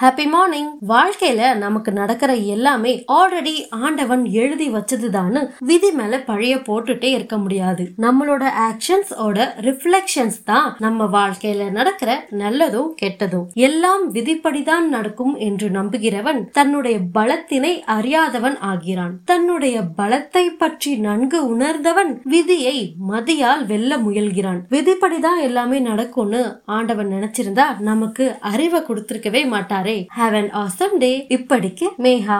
Happy morning வாழ்க்கையில நமக்கு நடக்கிற எல்லாமே ஆல்ரெடி ஆண்டவன் எழுதி வச்சதுதான்னு விதி மேல பழைய போட்டுட்டே இருக்க முடியாது. நம்மளோட ஆக்ஷன்ஸ் ரிஃப்ளெக்ஷன்ஸ் தான் நம்ம வாழ்க்கையில நடக்கிற நல்லதும் கெட்டதும். எல்லாம் விதிப்படிதான் நடக்கும் என்று நம்புகிறவன் தன்னுடைய பலத்தினை அறியாதவன் ஆகிறான். தன்னுடைய பலத்தை பற்றி நன்கு உணர்ந்தவன் விதியை மதியால் வெல்ல முயல்கிறான். விதிப்படிதான் எல்லாமே நடக்கும்னு ஆண்டவன் நினைச்சிருந்தா நமக்கு அறிவை கொடுத்திருக்கவே மாட்டார். ஹாவ் அன் ஆசம் டே இப்படிக்கு மேஹா